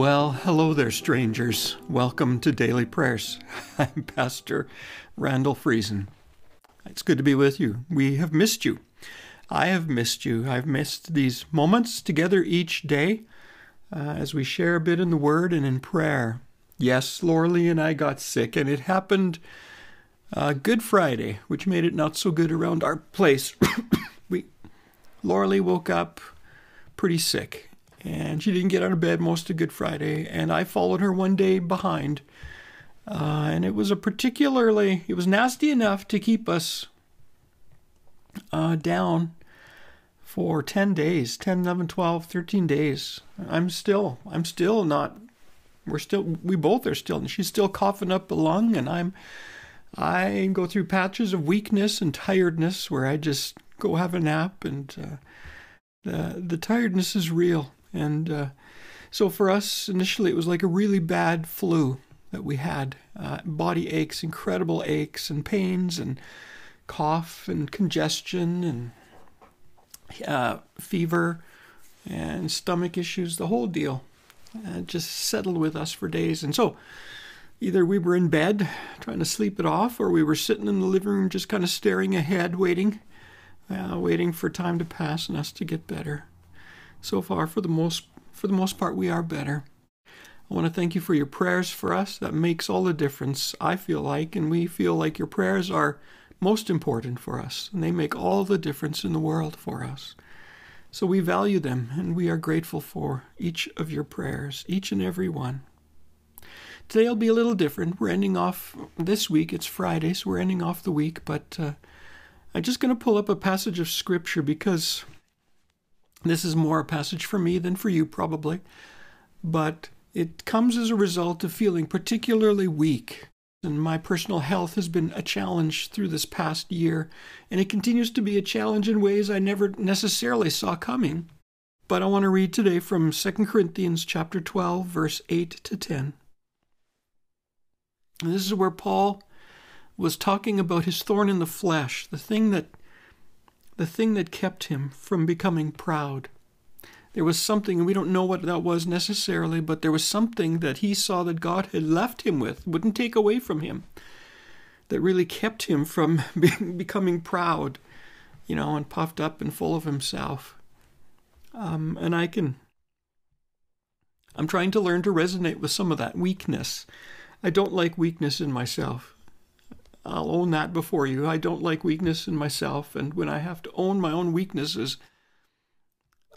Well, hello there, strangers. Welcome to Daily Prayers. I'm Pastor Randall Friesen. It's good to be with you. We have missed you. I have missed you. I've missed these moments together each day uh, as we share a bit in the Word and in prayer. Yes, Lorley and I got sick, and it happened uh, Good Friday, which made it not so good around our place. we, Lorley woke up pretty sick and she didn't get out of bed most of Good Friday, and I followed her one day behind. Uh, and it was a particularly, it was nasty enough to keep us uh, down for 10 days 10, 11, 12, 13 days. I'm still, I'm still not, we're still, we both are still, and she's still coughing up a lung, and I'm, I go through patches of weakness and tiredness where I just go have a nap, and uh, the, the tiredness is real. And uh, so for us, initially, it was like a really bad flu that we had uh, body aches, incredible aches and pains, and cough and congestion and uh, fever and stomach issues, the whole deal. Uh, just settled with us for days. And so either we were in bed trying to sleep it off, or we were sitting in the living room just kind of staring ahead, waiting, uh, waiting for time to pass and us to get better so far for the most for the most part we are better. I want to thank you for your prayers for us. That makes all the difference, I feel like, and we feel like your prayers are most important for us, and they make all the difference in the world for us. So we value them, and we are grateful for each of your prayers, each and every one. Today will be a little different. We're ending off this week. It's Friday, so we're ending off the week, but uh, I'm just going to pull up a passage of Scripture because this is more a passage for me than for you, probably, but it comes as a result of feeling particularly weak. And my personal health has been a challenge through this past year, and it continues to be a challenge in ways I never necessarily saw coming. But I want to read today from 2 Corinthians chapter 12, verse 8 to 10. And this is where Paul was talking about his thorn in the flesh, the thing that the thing that kept him from becoming proud. There was something, and we don't know what that was necessarily, but there was something that he saw that God had left him with, wouldn't take away from him, that really kept him from becoming proud, you know, and puffed up and full of himself. Um, and I can, I'm trying to learn to resonate with some of that weakness. I don't like weakness in myself. I'll own that before you. I don't like weakness in myself, and when I have to own my own weaknesses,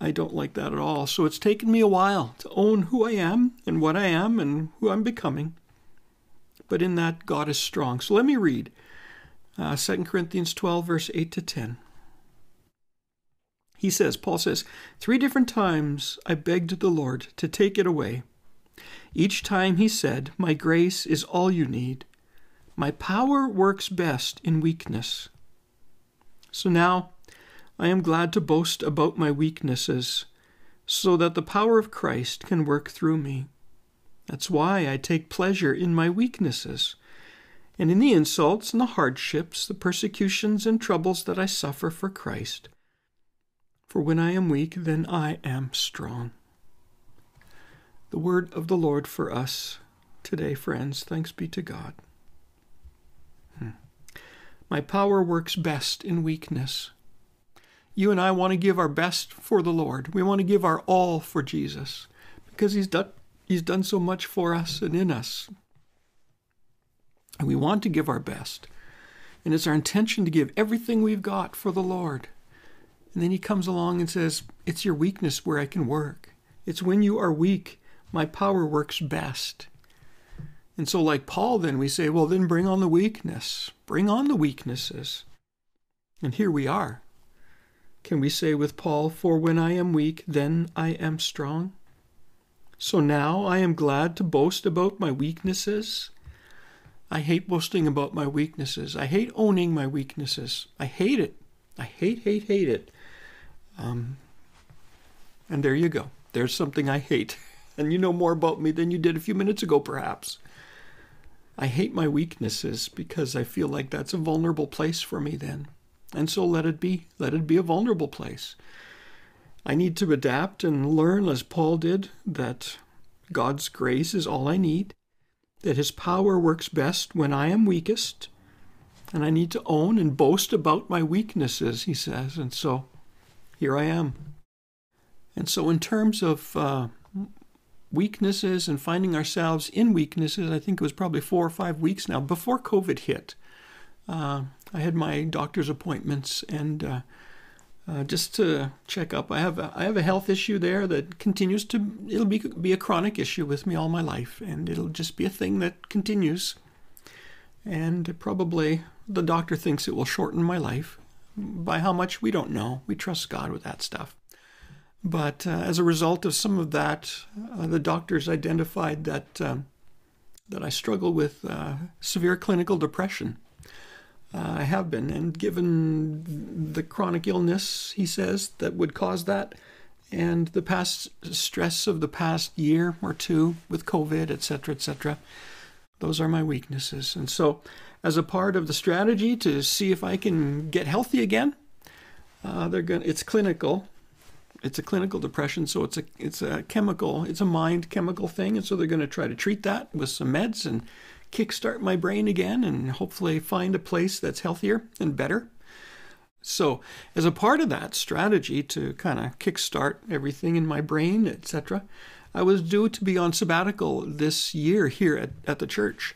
I don't like that at all. So it's taken me a while to own who I am and what I am and who I'm becoming. But in that, God is strong. So let me read uh, 2 Corinthians 12, verse 8 to 10. He says, Paul says, Three different times I begged the Lord to take it away. Each time he said, My grace is all you need my power works best in weakness. So now I am glad to boast about my weaknesses, so that the power of Christ can work through me. That's why I take pleasure in my weaknesses, and in the insults and the hardships, the persecutions and troubles that I suffer for Christ. For when I am weak, then I am strong. The word of the Lord for us today, friends. Thanks be to God. My power works best in weakness. You and I want to give our best for the Lord. We want to give our all for Jesus because He's done, he's done so much for us and in us. And we want to give our best. And it's our intention to give everything we've got for the Lord. And then He comes along and says, It's your weakness where I can work. It's when you are weak, my power works best. And so, like Paul, then we say, well, then bring on the weakness, bring on the weaknesses. And here we are. Can we say with Paul, For when I am weak, then I am strong? So now I am glad to boast about my weaknesses. I hate boasting about my weaknesses. I hate owning my weaknesses. I hate it. I hate, hate, hate it. Um, and there you go. There's something I hate. And you know more about me than you did a few minutes ago, perhaps. I hate my weaknesses because I feel like that's a vulnerable place for me then. And so let it be. Let it be a vulnerable place. I need to adapt and learn, as Paul did, that God's grace is all I need, that His power works best when I am weakest, and I need to own and boast about my weaknesses, he says. And so here I am. And so, in terms of uh, weaknesses and finding ourselves in weaknesses, I think it was probably four or five weeks now before COVID hit. Uh, I had my doctor's appointments and uh, uh, just to check up. I have a, I have a health issue there that continues to it'll be be a chronic issue with me all my life, and it'll just be a thing that continues. And probably the doctor thinks it will shorten my life. By how much we don't know. We trust God with that stuff. But uh, as a result of some of that, uh, the doctors identified that um, that I struggle with uh, severe clinical depression. Uh, I have been, and given the chronic illness, he says, that would cause that, and the past stress of the past year or two with COVID, etc., etc., those are my weaknesses. And so, as a part of the strategy to see if I can get healthy again, uh, they're going. It's clinical, it's a clinical depression, so it's a it's a chemical, it's a mind chemical thing, and so they're going to try to treat that with some meds and kickstart my brain again, and hopefully find a place that's healthier and better. So, as a part of that strategy to kind of kickstart everything in my brain, etc., I was due to be on sabbatical this year here at, at the church.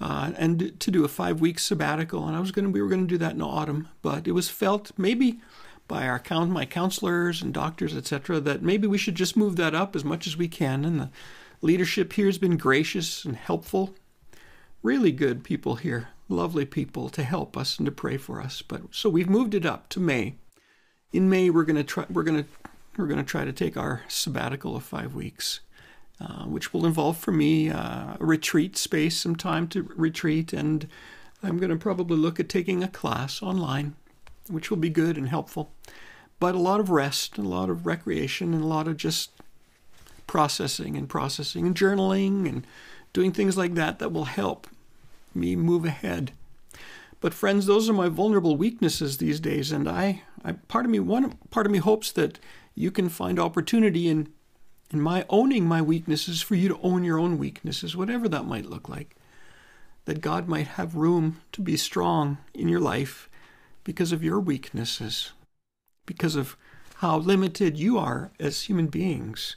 Uh, and to do a five week sabbatical, and I was going to we were going to do that in autumn, but it was felt maybe by our my counselors and doctors, etc., that maybe we should just move that up as much as we can. And the leadership here has been gracious and helpful. Really good people here, lovely people to help us and to pray for us. But so we've moved it up to May. In May, we're going to try. We're going to we're going to try to take our sabbatical of five weeks, uh, which will involve for me uh, a retreat space, some time to retreat, and I'm going to probably look at taking a class online which will be good and helpful. But a lot of rest, and a lot of recreation, and a lot of just processing and processing and journaling and doing things like that that will help me move ahead. But friends, those are my vulnerable weaknesses these days, and I, I part of me one part of me hopes that you can find opportunity in in my owning my weaknesses for you to own your own weaknesses, whatever that might look like. That God might have room to be strong in your life because of your weaknesses, because of how limited you are as human beings.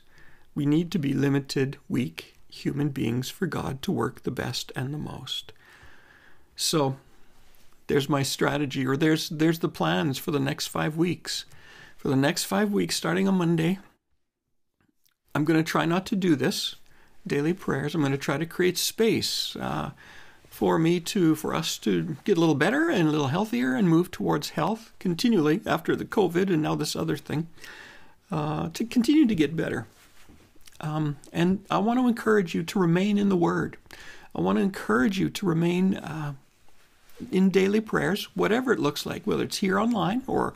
We need to be limited, weak human beings for God to work the best and the most. So, there's my strategy, or there's there's the plans for the next five weeks. For the next five weeks, starting on Monday, I'm going to try not to do this daily prayers. I'm going to try to create space. Uh, for me to for us to get a little better and a little healthier and move towards health continually after the COVID and now this other thing uh, to continue to get better. Um, and I want to encourage you to remain in the Word. I want to encourage you to remain uh, in daily prayers, whatever it looks like, whether it's here online or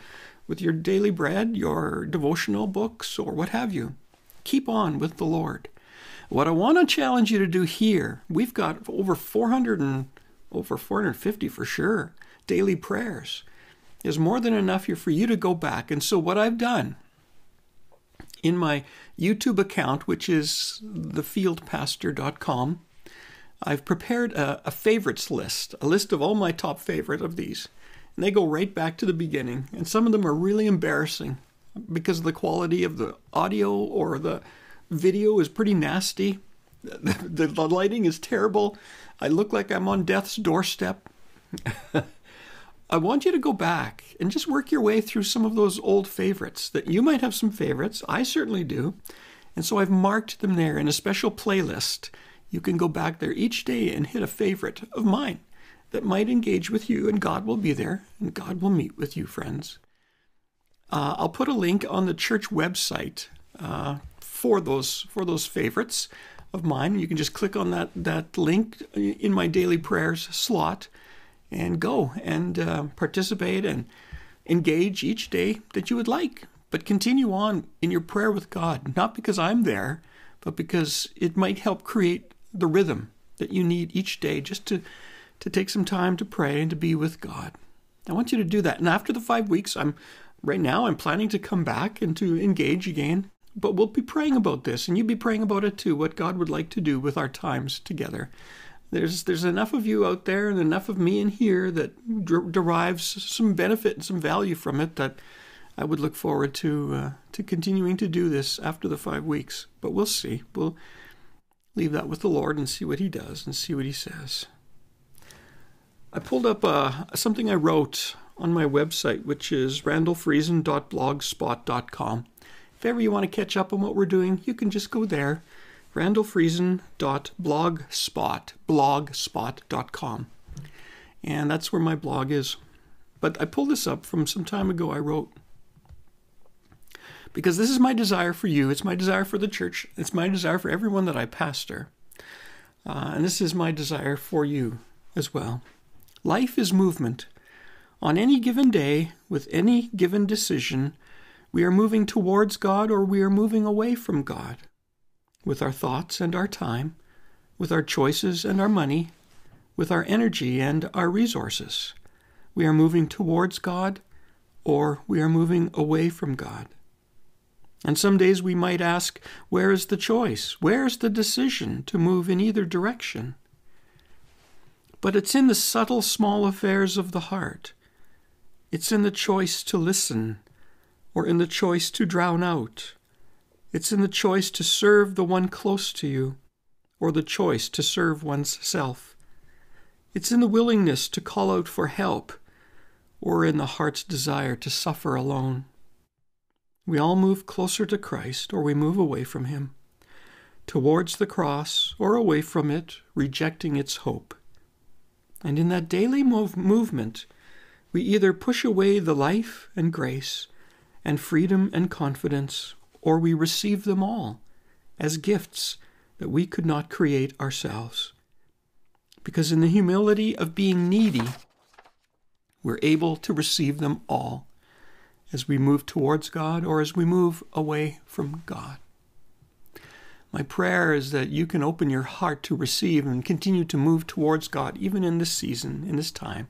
with your daily bread, your devotional books, or what have you. Keep on with the Lord. What I want to challenge you to do here, we've got over 400 and over 450 for sure daily prayers. Is more than enough here for you to go back. And so what I've done in my YouTube account, which is thefieldpastor.com, I've prepared a, a, favorites list, a list of all my top favorite of these. And they go right back to the beginning. And some of them are really embarrassing because of the quality of the audio or the video is pretty nasty. The, the lighting is terrible. I look like I'm on death's doorstep. I want you to go back and just work your way through some of those old favorites that you might have some favorites. I certainly do. And so I've marked them there in a special playlist. You can go back there each day and hit a favorite of mine that might engage with you, and God will be there, and God will meet with you, friends. Uh, I'll put a link on the church website uh, for those for those favorites of mine. You can just click on that that link in my daily prayers slot and go and uh, participate and engage each day that you would like. But continue on in your prayer with God, not because I'm there, but because it might help create the rhythm that you need each day just to to take some time to pray and to be with God. I want you to do that. And after the 5 weeks, I'm right now I'm planning to come back and to engage again But we'll be praying about this, and you be praying about it too, what God would like to do with our times together. There's, there's enough of you out there and enough of me in here that der- derives some benefit and some value from it that I would look forward to uh, to continuing to do this after the five weeks. But we'll see. We'll leave that with the Lord and see what He does and see what He says. I pulled up uh, something I wrote on my website, which is randallfriesen.blogspot.com. If ever you want to catch up on what we're doing, you can just go there, randallfriesen.blogspot. And that's where my blog is. But I pulled this up from some time ago. I wrote, because this is my desire for you, it's my desire for the church, it's my desire for everyone that I pastor. Uh, and this is my desire for you as well. Life is movement. On any given day, with any given decision, we are moving towards God or we are moving away from God. With our thoughts and our time, with our choices and our money, with our energy and our resources. We are moving towards God or we are moving away from God. And some days we might ask, where is the choice? Where is the decision to move in either direction? But it's in the subtle, small affairs of the heart. It's in the choice to listen or in the choice to drown out. It's in the choice to serve the one close to you or the choice to serve one's self. It's in the willingness to call out for help or in the heart's desire to suffer alone. We all move closer to Christ or we move away from Him, towards the cross or away from it, rejecting its hope. And in that daily move- movement, we either push away the life and grace and freedom and confidence, or we receive them all as gifts that we could not create ourselves. Because in the humility of being needy, we're able to receive them all as we move towards God or as we move away from God. My prayer is that you can open your heart to receive and continue to move towards God even in this season, in this time,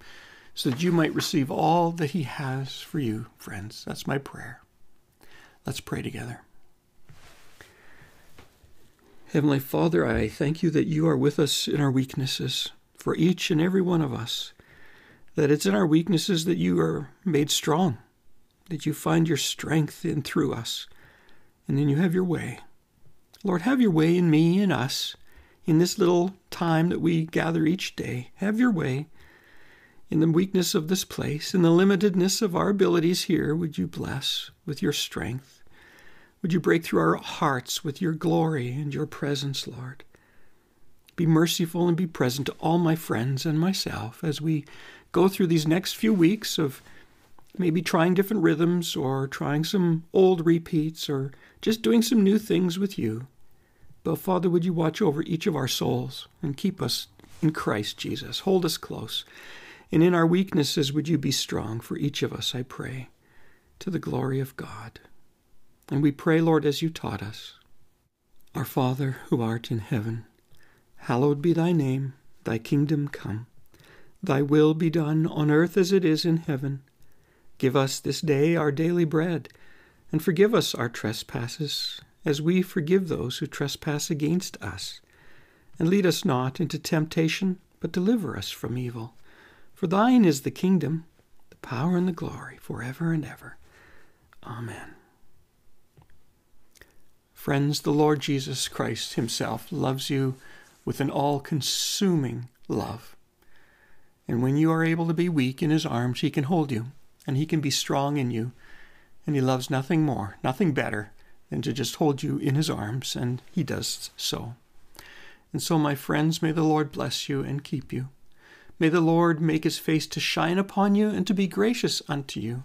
so that you might receive all that He has for you, friends. That's my prayer. Let's pray together. Heavenly Father, I thank you that you are with us in our weaknesses, for each and every one of us, that it's in our weaknesses that you are made strong that you find your strength in through us, and then you have your way. Lord, have your way in me and us in this little time that we gather each day. Have your way in the weakness of this place, in the limitedness of our abilities here. Would you bless with your strength? Would you break through our hearts with your glory and your presence, Lord? Be merciful and be present to all my friends and myself as we go through these next few weeks of maybe trying different rhythms or trying some old repeats or just doing some new things with you. But Father, would you watch over each of our souls and keep us in Christ Jesus? Hold us close. And in our weaknesses, would you be strong for each of us, I pray, to the glory of God. And we pray, Lord, as you taught us. Our Father, who art in heaven, hallowed be thy name, thy kingdom come. Thy will be done on earth as it is in heaven. Give us this day our daily bread, and forgive us our trespasses, as we forgive those who trespass against us. And lead us not into temptation, but deliver us from evil. For thine is the kingdom, the power, and the glory, for ever and ever. Amen. Friends, the Lord Jesus Christ Himself loves you with an all consuming love. And when you are able to be weak in His arms, He can hold you and He can be strong in you. And He loves nothing more, nothing better than to just hold you in His arms, and He does so. And so, my friends, may the Lord bless you and keep you. May the Lord make His face to shine upon you and to be gracious unto you.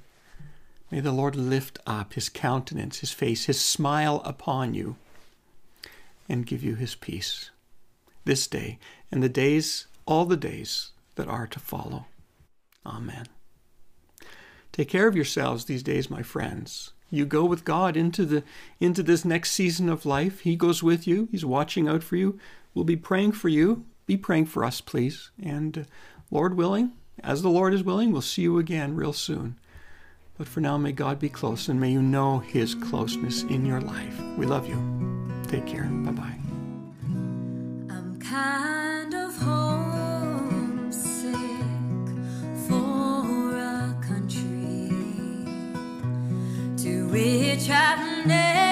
May the Lord lift up His countenance, His face, His smile upon you, and give you His peace this day and the days, all the days that are to follow. Amen. Take care of yourselves these days, my friends. You go with God into the into this next season of life. He goes with you. He's watching out for you. We'll be praying for you. Be praying for us, please. And Lord willing, as the Lord is willing, we'll see you again real soon. But for now, may God be close and may you know his closeness in your life. We love you. Take care. Bye bye. I'm kind of homesick for a country to which I've never